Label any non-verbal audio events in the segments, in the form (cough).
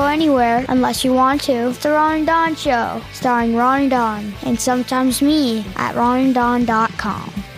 go anywhere unless you want to. It's the Ron and Don Show, starring Ron and Don, and sometimes me at ronanddon.com.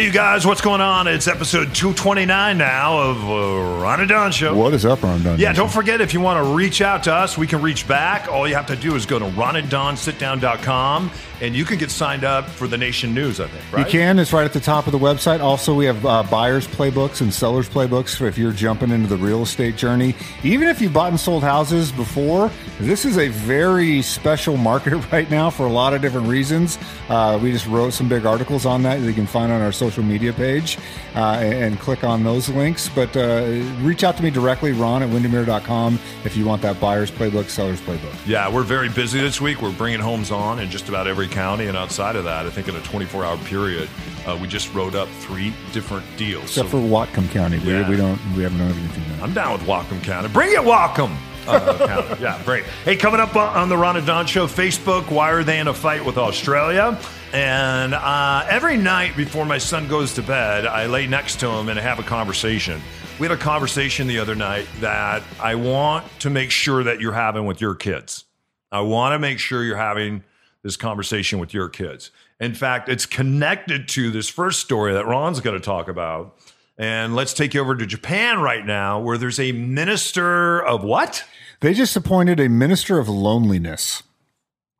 Hey, you guys, what's going on? It's episode 229 now of uh, Ron and Don Show. What is up, Ron Dunn? Yeah, don't forget if you want to reach out to us, we can reach back. All you have to do is go to ronanddonsitdown.com and you can get signed up for the Nation News, I think, You can. It's right at the top of the website. Also, we have uh, buyers playbooks and sellers playbooks for if you're jumping into the real estate journey. Even if you've bought and sold houses before, this is a very special market (laughs) right now for a lot of different reasons. Uh, we just wrote some big articles on that that you can find on our social media page uh, and, click on those links. But uh, reach out to me directly, ron at windermere.com, if you want that buyers playbook, sellers playbook. Yeah, we're very busy this week. We're bringing homes on in just about every county. And outside of that, I think in a 24 hour period, uh, we just wrote up three different deals. Except So for Whatcom County. We, Yeah. we don't, we haven't done anything there. I'm down with Whatcom County. Bring it, Whatcom. Uh, (laughs) Yeah, great. Hey, coming up on the Ron and Don Show Facebook, why are they in a fight with Australia? And uh, every night before my son goes to bed, I lay next to him and have a conversation. We had a conversation the other night that I want to make sure that you're having with your kids. I want to make sure you're having this conversation with your kids. In fact, it's connected to this first story that Ron's going to talk about. And let's take you over to Japan right now, where there's a minister of what? They just appointed a minister of loneliness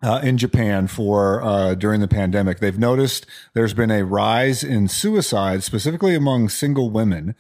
uh, in Japan for uh, during the pandemic. They've noticed there's been a rise in suicide, specifically among single women,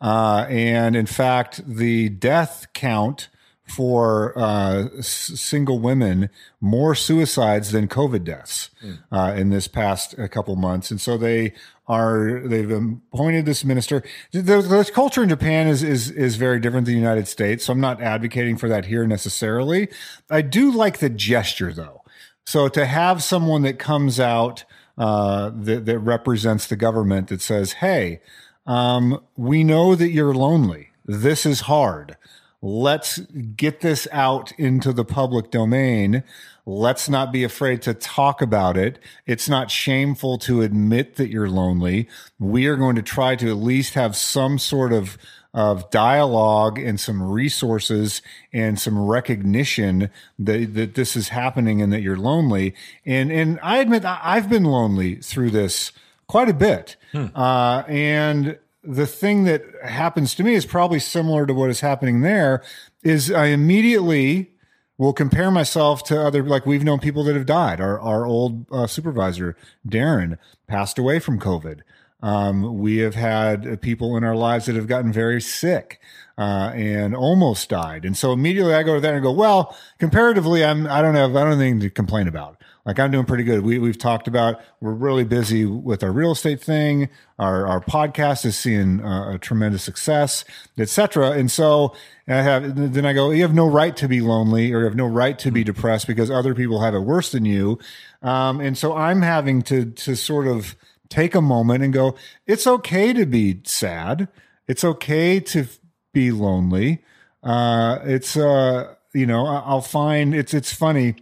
uh, and in fact, the death count for uh, s- single women more suicides than COVID deaths uh, in this past uh, couple months, and so they are they've appointed this minister. The, the culture in Japan is is is very different than the United States, so I'm not advocating for that here necessarily. I do like the gesture though. So to have someone that comes out uh, that, that represents the government that says, "Hey, um, we know that you're lonely. This is hard. Let's get this out into the public domain. Let's not be afraid to talk about it. It's not shameful to admit that you're lonely. We are going to try to at least have some sort of of dialogue and some resources and some recognition that, that this is happening and that you're lonely. And and I admit I've been lonely through this quite a bit. Uh, and the thing that happens to me is probably similar to what is happening there is I immediately will compare myself to other like we've known people that have died. Our our old uh, supervisor Darren passed away from covid. Um, we have had people in our lives that have gotten very sick uh, and almost died. And so immediately I go to that and go well comparatively I'm I don't have I don't have anything to complain about like I'm doing pretty good. We we've talked about we're really busy with our real estate thing. Our our podcast is seeing uh, a tremendous success, etc. And so I have then I go, you have no right to be lonely or you have no right to be depressed because other people have it worse than you. Um, and so I'm having to to sort of take a moment and go, it's okay to be sad. It's okay to be lonely. Uh, it's uh, you know, I'll find it's it's funny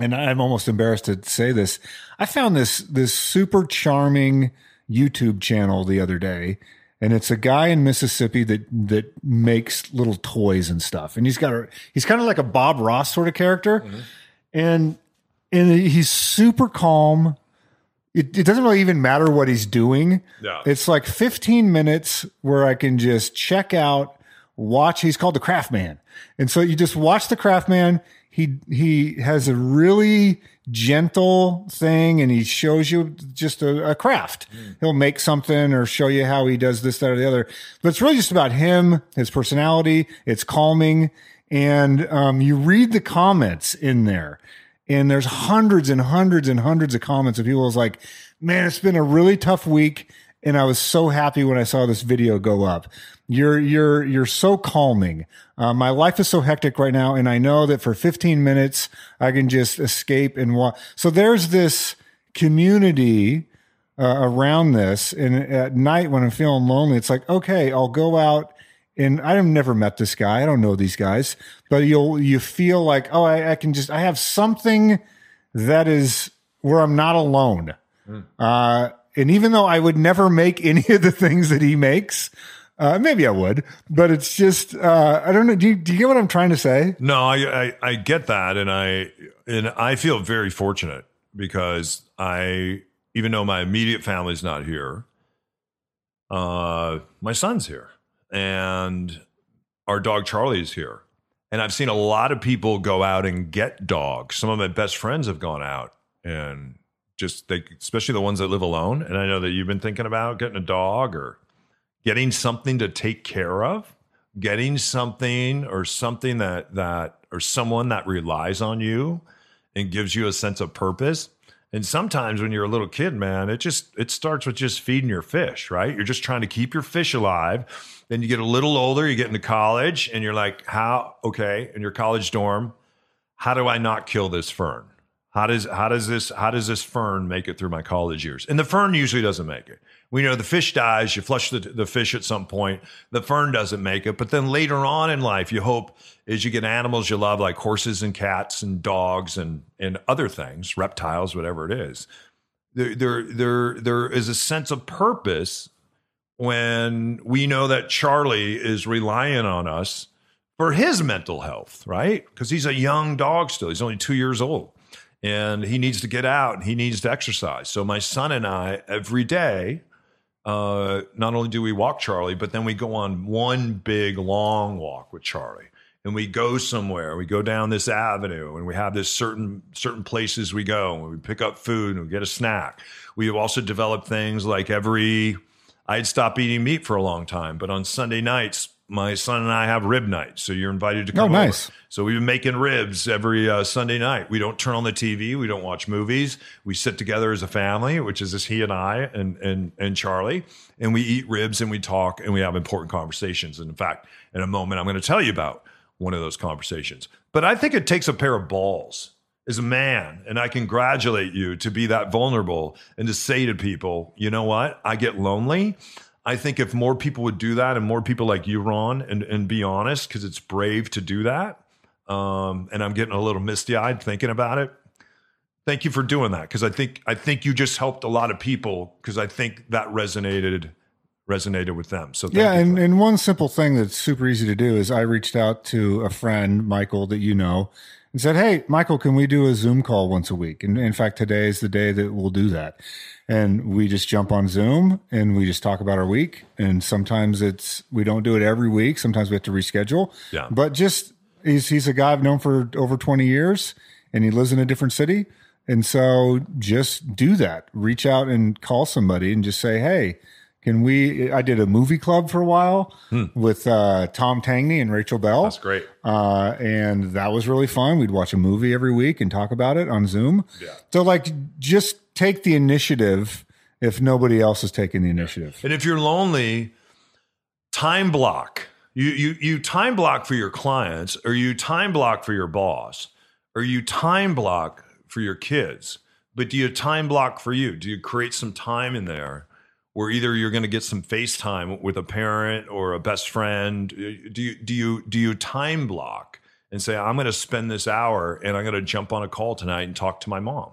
and I'm almost embarrassed to say this. I found this this super charming YouTube channel the other day, and it's a guy in Mississippi that that makes little toys and stuff. And he's got a he's kind of like a Bob Ross sort of character, mm-hmm. and and he's super calm. It, it doesn't really even matter what he's doing. Yeah. It's like 15 minutes where I can just check out, watch. He's called the Craft Man. And so you just watch the Craft Man. He, he has a really gentle thing and he shows you just a, a craft. He'll make something or show you how he does this, that, or the other. But it's really just about him, his personality. It's calming. And, um, you read the comments in there and there's hundreds and hundreds and hundreds of comments of people who's like, man, it's been a really tough week. And I was so happy when I saw this video go up. You're you're you're so calming. Uh, my life is so hectic right now, and I know that for 15 minutes I can just escape and walk. So there's this community uh, around this, and at night when I'm feeling lonely, it's like okay, I'll go out. And I've never met this guy. I don't know these guys, but you'll you feel like oh, I, I can just I have something that is where I'm not alone. Uh, and even though I would never make (laughs) any of the things that he makes, uh, maybe I would, but it's just uh, I don't know. Do you, do you get what I'm trying to say? No, I, I I get that, and I and I feel very fortunate because I even though my immediate family's not here, uh, my son's here, and our dog Charlie is here, and I've seen a lot of people go out and get dogs. Some of my best friends have gone out and just they, especially the ones that live alone. And I know that you've been thinking about getting a dog or getting something to take care of, getting something or something that that or someone that relies on you and gives you a sense of purpose. And sometimes when you're a little kid, man, it just it starts with just feeding your fish, right? You're just trying to keep your fish alive. Then you get a little older, you get into college, and you're like, how okay, in your college dorm, how do I not kill this fern? How does how does this how does this fern make it through my college years? And the fern usually doesn't make it. We know the fish dies. You flush the, the fish at some point. The fern doesn't make it. But then later on in life, you hope as you get animals you love, like horses and cats and dogs and and other things, reptiles, whatever it is. There there there there is a sense of purpose when we know that Charlie is relying on us for his mental health, right? Because he's a young dog still. He's only two years old and he needs to get out and he needs to exercise. So my son and I every day, uh, not only do we walk Charlie, but then we go on one big long walk with Charlie. And we go somewhere. We go down this avenue, and we have this certain certain places we go. And we pick up food and we get a snack. We have also developed things like every. I'd stop eating meat for a long time, but on Sunday nights, my son and I have rib night. So you're invited to come Oh, come. nice. over. So we've been making ribs every uh, Sunday night. We don't turn on the TV. We don't watch movies. We sit together as a family, which is just he and I and and and Charlie, and we eat ribs and we talk and we have important conversations. And in fact, in a moment, I'm going to tell you about one of those conversations. But I think it takes a pair of balls as a man, and I congratulate you to be that vulnerable and to say to people, you know what, I get lonely. I think if more people would do that and more people like you, Ron, and, and be honest, because it's brave to do that. Um, and I'm getting a little misty eyed thinking about it. Thank you for doing that because I think I think you just helped a lot of people because I think that resonated resonated with them. So thank yeah, you and, and one simple thing that's super easy to do is I reached out to a friend, Michael, that you know, and said, Hey, Michael, can we do a Zoom call once a week? And in fact, today is the day that we'll do that. And we just jump on Zoom and we just talk about our week. And sometimes it's, we don't do it every week. Sometimes we have to reschedule. Yeah. But just, he's, he's a guy I've known for over 20 years and he lives in a different city. And so just do that. Reach out and call somebody and just say, Hey, can we? I did a movie club for a while with uh, Tom Tangney and Rachel Belle. Hmm. That's great. Uh, and that was really fun. We'd watch a movie every week and talk about it on Zoom. Yeah. So, like, just take the initiative if nobody else is taking the initiative. And if you're lonely, time block. You you you time block for your clients, or you time block for your boss, or you time block for your kids. But do you time block for you? Do you create some time in there where either you're going to get some FaceTime with a parent or a best friend? Uh, do you do you do you time block and say I'm going to spend this hour and I'm going to jump on a call tonight and talk to my mom?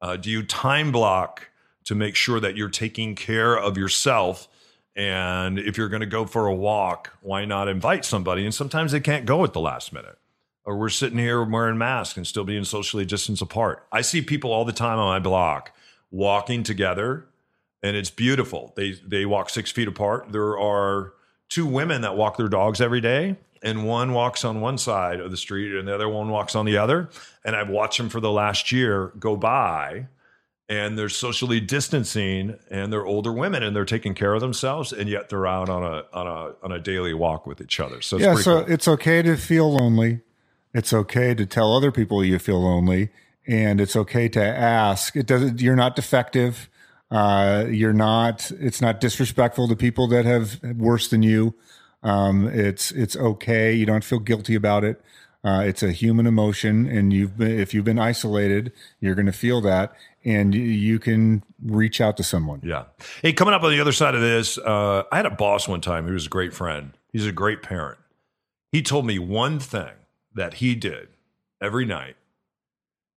Uh, do you time block to make sure that you're taking care of yourself? And if you're going to go for a walk, why not invite somebody? And sometimes they can't go at the last minute. Or we're sitting here wearing masks and still being socially distanced apart. I see people all the time on my block walking together, and it's beautiful. They they walk six feet apart. There are two women that walk their dogs every day, and one walks on one side of the street, and the other one walks on the other. And I've watched them for the last year go by, and they're socially distancing, and they're older women, and they're taking care of themselves, and yet they're out on a on a on a daily walk with each other. So it's yeah, so cool. it's okay to feel lonely. It's okay to tell other people you feel lonely, and it's okay to ask. It doesn't. You're not defective. Uh, you're not. It's not disrespectful to people that have worse than you. Um, it's it's okay. You don't feel guilty about it. Uh, it's a human emotion, and you've been, if you've been isolated, you're going to feel that, and you, can reach out to someone. Yeah. Hey, coming up on the other side of this, uh, I had a boss one time who was a great friend. He's a great parent. He told me one thing that he did every night,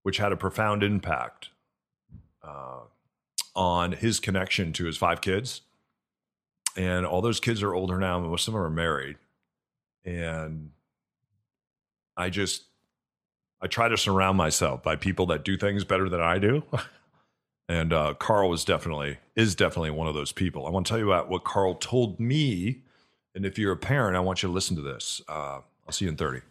which had a profound impact uh, on his connection to his five kids. And all those kids are older now, most of them are married. And I just, I try to surround myself by people that do things better than I do. (laughs) and uh, Carl was definitely, is definitely one of those people. I want to tell you about what Carl told me. And if you're a parent, I want you to listen to this. Uh, I'll see you in 30.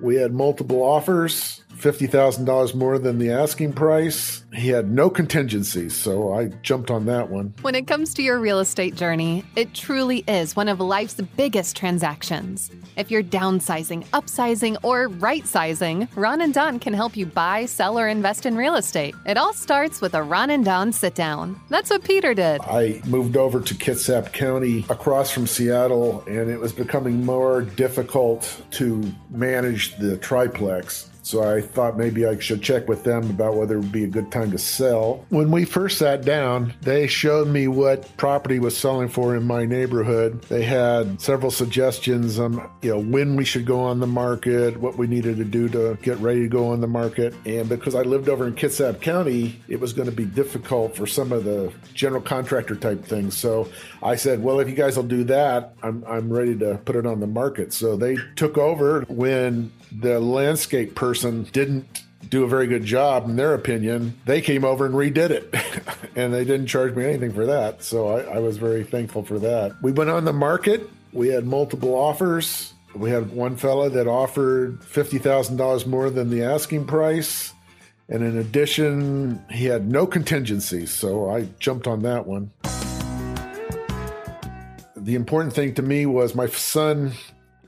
We had multiple offers, $50,000 more than the asking price. He had no contingencies, so I jumped on that one. When it comes to your real estate journey, it truly is one of life's biggest transactions. If you're downsizing, upsizing, or right sizing, Ron and Don can help you buy, sell, or invest in real estate. It all starts with a Ron and Don sit down. That's what Peter did. I moved over to Kitsap County across from Seattle, and it was becoming more difficult to manage the triplex. So I thought maybe I should check with them about whether it would be a good time to sell. When we first sat down, they showed me what property was selling for in my neighborhood. They had several suggestions on you know when we should go on the market, what we needed to do to get ready to go on the market. And because I lived over in Kitsap County, it was going to be difficult for some of the general contractor type things. So I said, well, if you guys will do that, I'm I'm ready to put it on the market. So they took over when the landscape person didn't do a very good job in their opinion they came over and redid it. (laughs) And they didn't charge me anything for that. So I, I, was very thankful for that. We went on the market. We had multiple offers. We had one fella that offered $50000 more than the asking price. And in addition he had no contingencies so i jumped on that one. The important thing to me was my son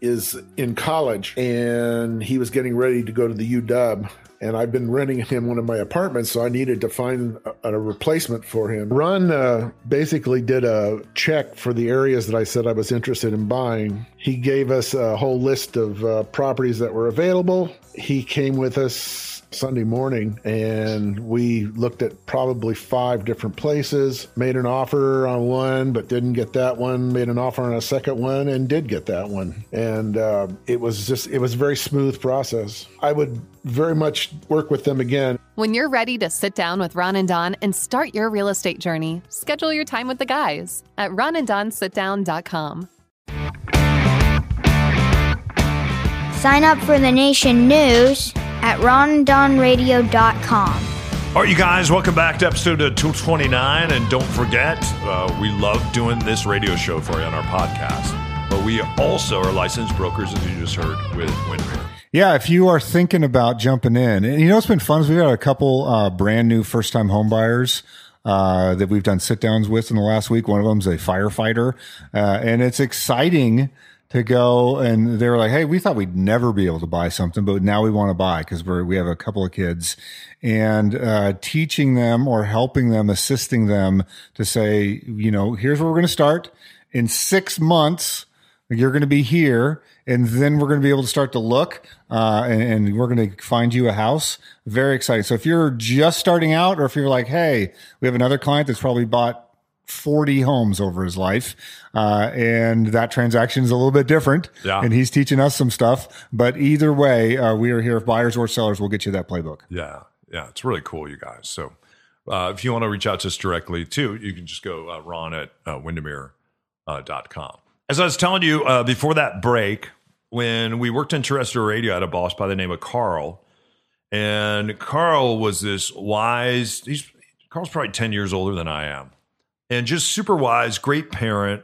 is in college and he was getting ready to go to the UW. And I've been renting him one of my apartments, so I needed to find a, a replacement for him. Ron uh, basically did a check for the areas that I said I was interested in buying. He gave us a whole list of uh, properties that were available. He came with us Sunday morning and we looked at probably five different places, made an offer on one, but didn't get that one, made an offer on a second one and did get that one. And uh, it was just, it was a very smooth process. I would very much work with them again. When you're ready to sit down with Ron and Don and start your real estate journey, schedule your time with the guys at ronanddonsitdown.com. Sign up for the nation news at rondonradio.com. All right, you guys, welcome back to episode 229. And don't forget, uh, we love doing this radio show for you on our podcast. But we also are licensed brokers, as you just heard, with Windermere. Yeah, if you are thinking about jumping in, and you know what's been fun is we've got a couple uh, brand new first time homebuyers. uh, that we've done sit downs with in the last week. One of them's a firefighter, uh, and it's exciting to go and they were like, Hey, we thought we'd never be able to buy something, but now we want to buy because we're, we have a couple of kids and, uh, teaching them or helping them, assisting them to say, you know, here's where we're going to start in six months. You're going to be here and then we're going to be able to start to look, uh, and, and we're going to find you a house. Very exciting. So if you're just starting out or if you're like, Hey, we have another client that's probably bought 40 homes over his life. Uh, and that transaction is a little bit different. Yeah. And he's teaching us some stuff. But either way, uh, we are here. If buyers or sellers, we'll get you that playbook. Yeah. Yeah. It's really cool, you guys. So uh, if you want to reach out to us directly too, you can just go uh, ron at uh, windermere.com. As I was telling you uh, before that break, when we worked in terrestrial radio, I had a boss by the name of Carl. And Carl was this wise, he's Carl's probably 10 years older than I am and just super wise, great parent.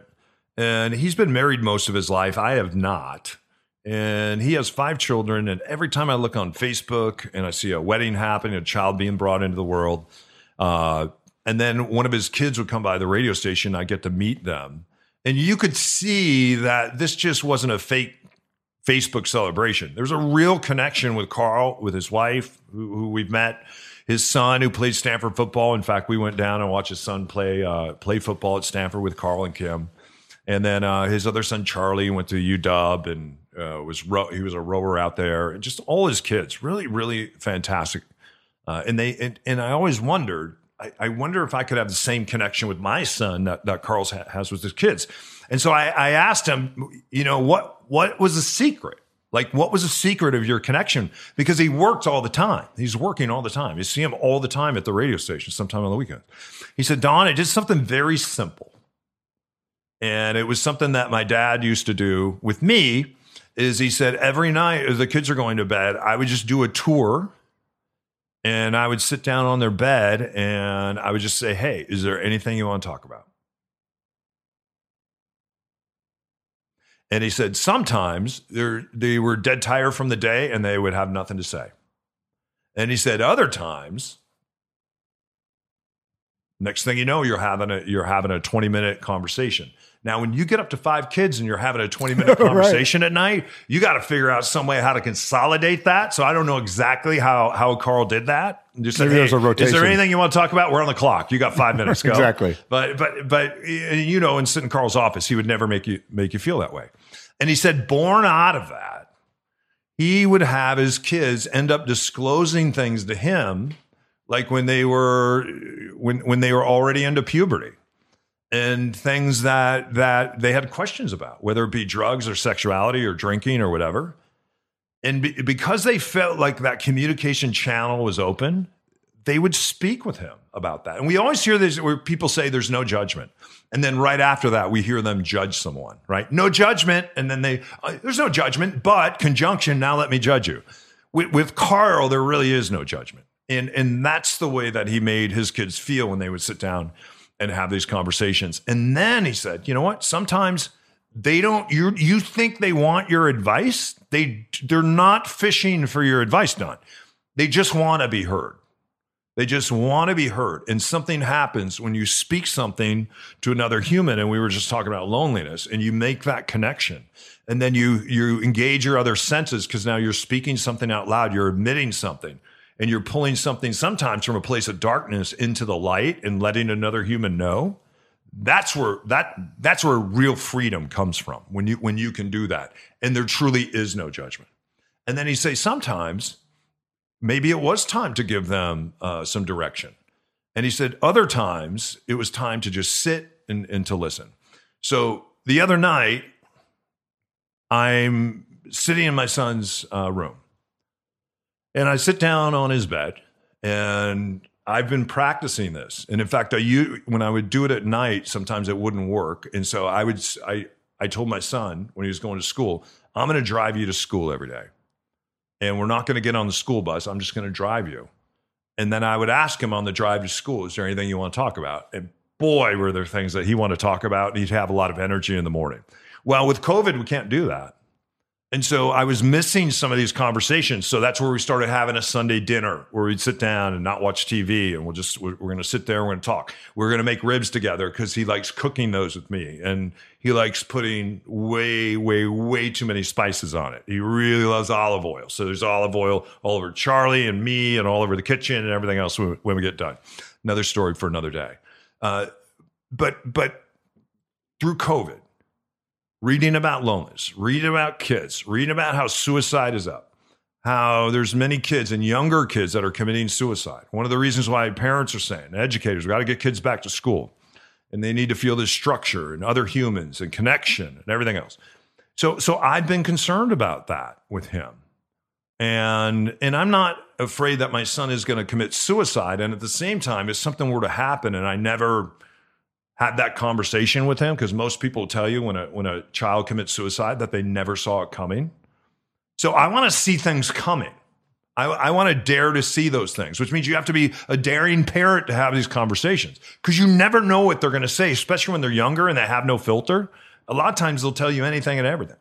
And he's been married most of his life. I have not. And he has five children. And every time I look on Facebook and I see a wedding happening, a child being brought into the world, uh, and then one of his kids would come by the radio station, I get to meet them. And you could see that this just wasn't a fake Facebook celebration. There's a real connection with Carl, with his wife, who, who we've met his son who played Stanford football. In fact, we went down and watched his son play uh, play football at Stanford with Carl and Kim. And then uh, his other son Charlie went to UW and uh, was he was a rower out there. And just all his kids, really, really fantastic. Uh, and they and, and I always wondered. I, I wonder if I could have the same connection with my son that, that ha- has with his kids. And so I, I asked him, you know, what what was the secret? Like, what was the secret of your connection? Because he worked all the time. He's working all the time. You see him all the time at the radio station, sometime on the weekends. He said, Don, I did something very simple. And it was something that my dad used to do with me is he said every night as the kids are going to bed, I would just do a tour and I would sit down on their bed and I would just say, Hey, is there anything you want to talk about? And he said sometimes they were dead tired from the day and they would have nothing to say. And he said other times, next thing you know, you're having a you're having a 20 minute conversation. Now, when you get up to five kids and you're having a (laughs) 20 minute conversation right. at night, you got to figure out some way how to consolidate that. So I don't know exactly how how Carl did that. Just there's a rotation. Is there anything you want to talk about? We're on the clock. You got five minutes. (laughs) Go. exactly. But but but you know, and sit in Carl's office, he would never make you make you feel that way. And he said, born out of that, he would have his kids end up disclosing things to him, like when they were when when they were already into puberty and things that that they had questions about, whether it be drugs or sexuality or drinking or whatever. And be, because they felt like that communication channel was open, they would speak with him about that. And we always hear this where people say there's no judgment. And then right after that, we hear them judge someone, right? No judgment. And then they, uh, there's no judgment, but conjunction, now let me judge you. With, with Carl, there really is no judgment. And, and that's the way that he made his kids feel when they would sit down and have these conversations. And then he said, you know what? Sometimes they don't you you think they want your advice. They they're not fishing for your advice, Don. They just want to be heard. They just want to be heard. And something happens when you speak something to another human. And we were just talking about loneliness, and you make that connection. And then you you engage your other senses because now you're speaking something out loud, you're admitting something and you're pulling something sometimes from a place of darkness into the light and letting another human know that's where that that's where real freedom comes from when you when you can do that. And there truly is no judgment. And then he says sometimes maybe it was time to give them uh, some direction. And he said other times it was time to just sit and, and to listen. So the other night i'm sitting in my son's uh, room and I sit down on his bed and I've been practicing this. And in fact, I when I would do it at night, sometimes it wouldn't work. And so I would I I told my son when he was going to school, I'm going to drive you to school every day. And we're not going to get on the school bus. I'm just going to drive you. And then I would ask him on the drive to school, is there anything you want to talk about? And boy, were there things that he wanted to talk about. And he'd have a lot of energy in the morning. Well, with COVID, we can't do that. And so I was missing some of these conversations. So that's where we started having a Sunday dinner where we'd sit down and not watch TV and we'll just, we're, we're going to sit there, And we're going to talk. We're going to make ribs together because he likes cooking those with me and he likes putting way, way, way too many spices on it. He really loves olive oil. So there's olive oil all over Charlie and me and all over the kitchen and everything else when, when we get done. Another story for another day. Uh, but, but through COVID, reading about loneliness, reading about kids, reading about how suicide is up, how there's many kids and younger kids that are committing suicide. One of the reasons why parents are saying, educators, we got to get kids back to school and they need to feel this structure and other humans and connection and everything else. So, so I've been concerned about that with him. And, and I'm not afraid that my son is going to commit suicide. And at the same time, if something were to happen and I never, had that conversation with him because most people tell you when a when a child commits suicide that they never saw it coming. So I want to see things coming. I, I want to dare to see those things, which means you have to be a daring parent to have these conversations because you never know what they're going to say, especially when they're younger and they have no filter. A lot of times they'll tell you anything and everything.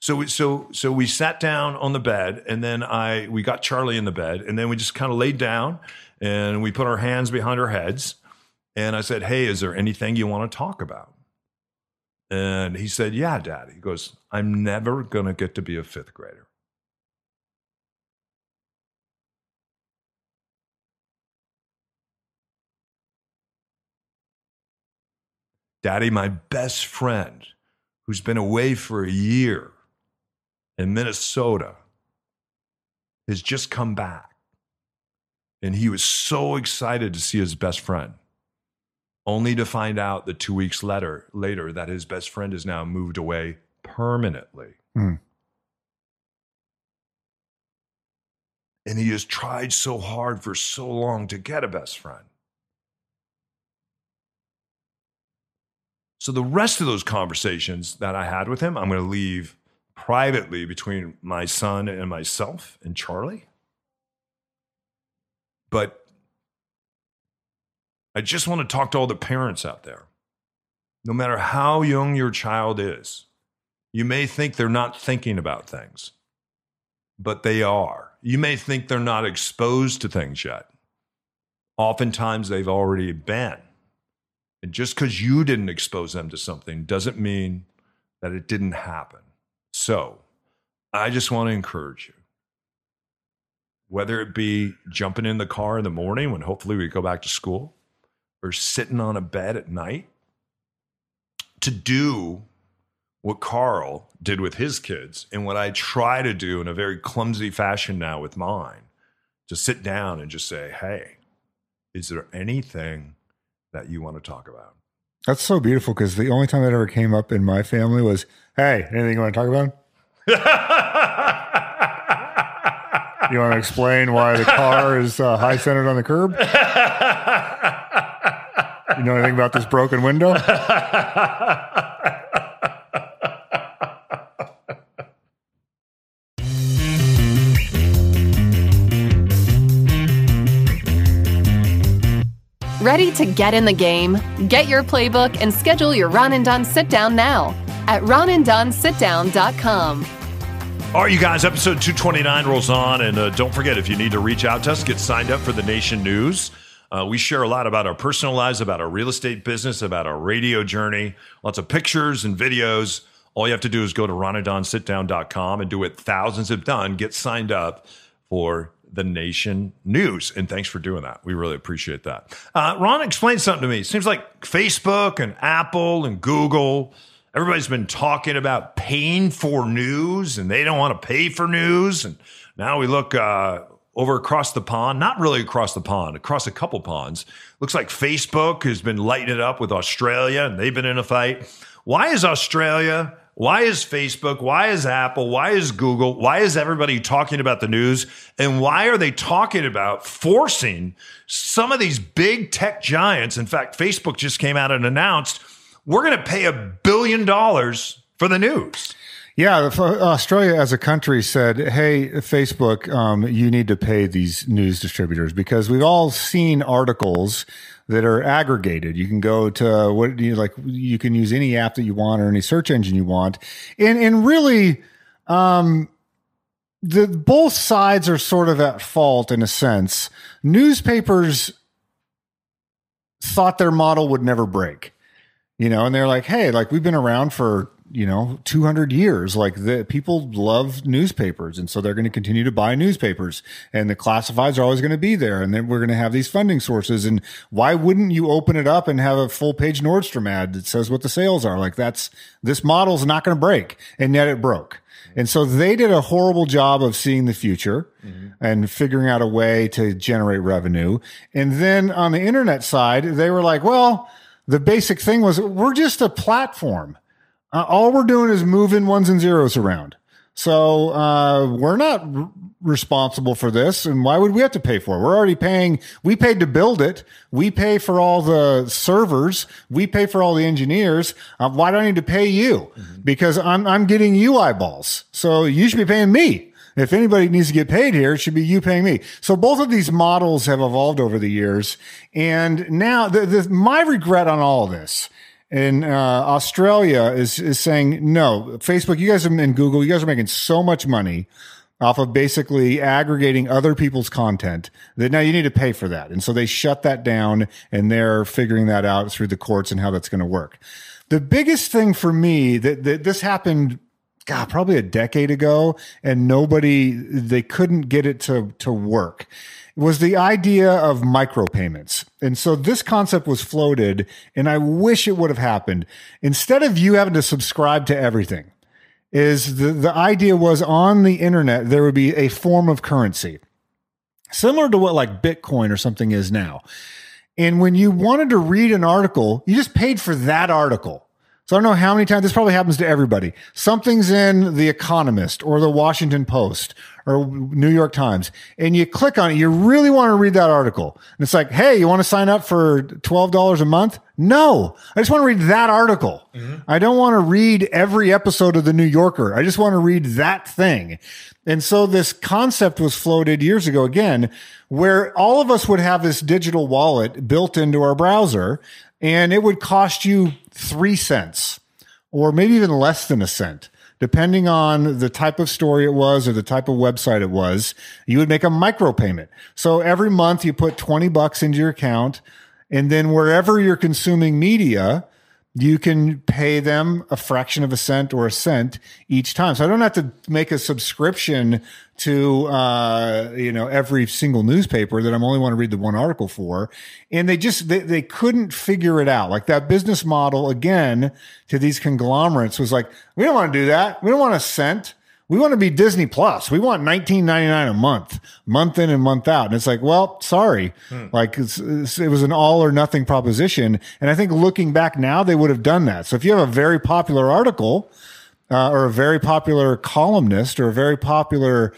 So so so we sat down on the bed and then I we got Charlie in the bed and then we just kind of laid down and we put our hands behind our heads and I said, Hey, is there anything you want to talk about? And he said, Yeah, Dad. He goes, I'm never going to get to be a fifth grader. Daddy, my best friend who's been away for a year in Minnesota, has just come back. And he was so excited to see his best friend, only to find out that two weeks later, later that his best friend has now moved away permanently. Hmm. And he has tried so hard for so long to get a best friend. So the rest of those conversations that I had with him, I'm going to leave privately between my son and myself and Charlie. But I just want to talk to all the parents out there. No matter how young your child is, you may think they're not thinking about things, but they are. You may think they're not exposed to things yet. Oftentimes, they've already been. And just because you didn't expose them to something doesn't mean that it didn't happen. So, I just want to encourage you whether it be jumping in the car in the morning when hopefully we go back to school or sitting on a bed at night to do what Carl did with his kids and what I try to do in a very clumsy fashion now with mine to sit down and just say, hey, is there anything that you want to talk about? That's so beautiful because the only time that ever came up in my family was, "Hey, anything you want to talk about? (laughs) you want to explain why the car is uh, high centered on the curb? (laughs) You know anything about this broken window? (laughs) Ready to get in the game? Get your playbook and schedule your Ron and Don sit down now at ronanddonsitdown.com. All right, you guys, episode 229 rolls on. And uh, don't forget, if you need to reach out to us, get signed up for the Nation News. Uh, we share a lot about our personal lives, about our real estate business, about our radio journey, lots of pictures and videos. All you have to do is go to ronanddonsitdown.com and do what thousands have done. Get signed up for the Nation News. And thanks for doing that. We really appreciate that. Uh, Ron, explain something to me. It seems like Facebook and Apple and Google, everybody's been talking about paying for news and they don't want to pay for news. And now we look uh, over across the pond, not really across the pond, across a couple ponds. Looks like Facebook has been lighting it up with Australia and they've been in a fight. Why is Australia? Why is Facebook? Why is Apple? Why is Google? Why is everybody talking about the news? And why are they talking about forcing some of these big tech giants? In fact, Facebook just came out and announced we're going to pay a billion dollars for the news. Yeah, Australia as a country said, "Hey, Facebook, um, you need to pay these news distributors because we've all seen articles that are aggregated. You can go to what you like. You can use any app that you want or any search engine you want, and and really, um, the both sides are sort of at fault in a sense. Newspapers thought their model would never break you know and they're like hey like we've been around for you know 200 years like the people love newspapers and so they're going to continue to buy newspapers and the classifieds are always going to be there and then we're going to have these funding sources and why wouldn't you open it up and have a full page nordstrom ad that says what the sales are like that's this model's not going to break and yet it broke and so they did a horrible job of seeing the future mm-hmm. and figuring out a way to generate revenue. And then on the internet side, they were like, well, the basic thing was we're just a platform. Uh, all we're doing is moving ones and zeros around. So uh, we're not r- responsible for this, and why would we have to pay for it? We're already paying. We paid to build it. We pay for all the servers. We pay for all the engineers. Uh, why do I need to pay you? Because I'm I'm getting you eyeballs. So you should be paying me. If anybody needs to get paid here, it should be you paying me. So both of these models have evolved over the years, and now the, the my regret on all of this in uh, Australia is is saying no. Facebook, you guys are and Google, you guys are making so much money off of basically aggregating other people's content that now you need to pay for that, and so they shut that down, and they're figuring that out through the courts and how that's going to work. The biggest thing for me that, that this happened God, probably a decade ago, and nobody they couldn't get it to to work. Was the idea of micropayments. And so this concept was floated, and I wish it would have happened. Instead of you having to subscribe to everything, is the, the idea was on the internet there would be a form of currency similar to what like Bitcoin or something is now. And when you wanted to read an article, you just paid for that article. So I don't know how many times this probably happens to everybody. Something's in The Economist or The Washington Post or New York Times, and you click on it. You really want to read that article. And it's like, hey, you want to sign up for $12 a month? No, I just want to read that article. Mm-hmm. I don't want to read every episode of The New Yorker. I just want to read that thing. And so this concept was floated years ago again, where all of us would have this digital wallet built into our browser and it would cost you three cents or maybe even less than a cent. Depending on the type of story it was or the type of website it was, you would make a micropayment. So every month you put 20 bucks into your account and then wherever you're consuming media, you can pay them a fraction of a cent or a cent each time. So I don't have to make a subscription to, uh, you know, every single newspaper that I'm only want to read the one article for. And they just, they, they couldn't figure it out. Like that business model again to these conglomerates was like, we don't want to do that. We don't want a cent. We want to be Disney Plus. We want nineteen ninety nine a month, month in and month out. And it's like, well, sorry, like it's, it's- it was an all or nothing proposition. And I think looking back now, they would have done that. So if you have a very popular article uh, or a very popular columnist or a very popular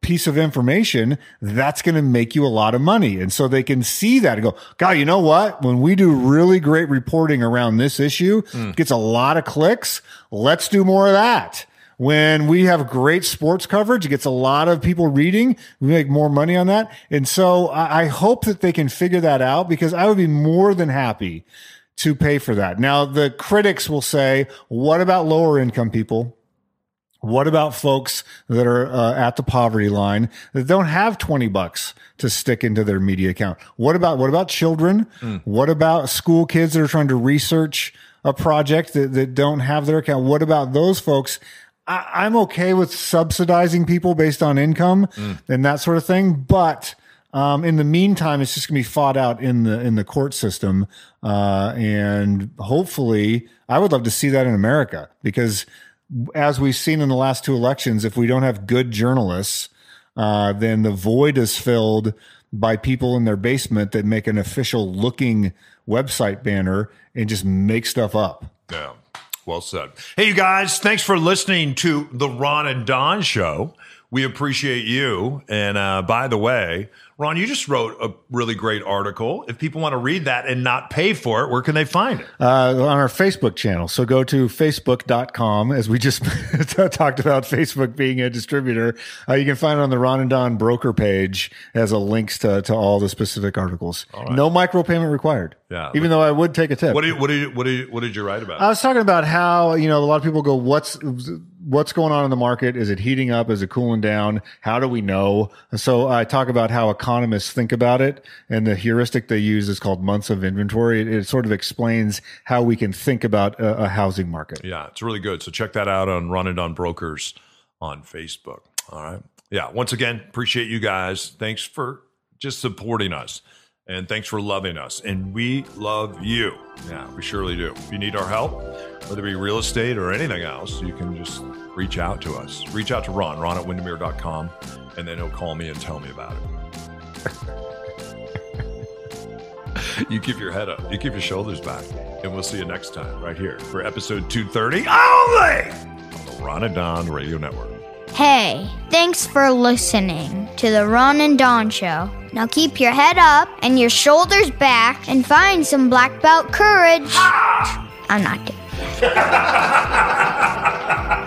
piece of information, that's going to make you a lot of money. And so they can see that and go, God, you know what? When we do really great reporting around this issue, it gets a lot of clicks. Let's do more of that. When we have great sports coverage, it gets a lot of people reading. We make more money on that. And so I, I hope that they can figure that out because I would be more than happy to pay for that. Now, the critics will say, what about lower income people? What about folks that are uh, at the poverty line that don't have 20 bucks to stick into their media account? What about, what about children? What about school kids that are trying to research a project that, that don't have their account? What about those folks? I, I'm okay with subsidizing people based on income and that sort of thing. But, um, in the meantime, it's just going to be fought out in the, in the court system. Uh, and hopefully I would love to see that in America because as we've seen in the last two elections, if we don't have good journalists, uh, then the void is filled by people in their basement that make an official looking website banner and just make stuff up. Yeah. Well said. Hey, you guys, thanks for listening to the Ron and Don show. We appreciate you. And uh, by the way, Ron, you just wrote a really great article. If people want to read that and not pay for it, where can they find it? uh, on our Facebook channel. So go to facebook.com as we just (laughs) talked about Facebook being a distributor. Uh, you can find it on the Ron and Don broker page as a links to, to all the specific articles. No micropayment required. Yeah. Even though I would take a tip. What did you, what did you, what did you, what did you write about? I was talking about how, you know, a lot of people go, what's, what's going on in the market? Is it heating up? Is it cooling down? How do we know? So I talk about how economists think about it and the heuristic they use is called months of inventory. It, it sort of explains how we can think about a, a housing market. Yeah, it's really good. So check that out on Ron and Don Brokers on Facebook. All right. Yeah. Once again, appreciate you guys. Thanks for just supporting us. And thanks for loving us. And we love you. Yeah, we surely do. If you need our help, whether it be real estate or anything else, you can just reach out to us. Reach out to Ron, ron at windermere.com, and then he'll call me and tell me about it. (laughs) you keep your head up, you keep your shoulders back, and we'll see you next time right here for episode 230 only on the Ron and Don Radio Network. Hey, thanks for listening to the Ron and Don Show. Now keep your head up and your shoulders back and find some black belt courage. I'm not kidding. (laughs)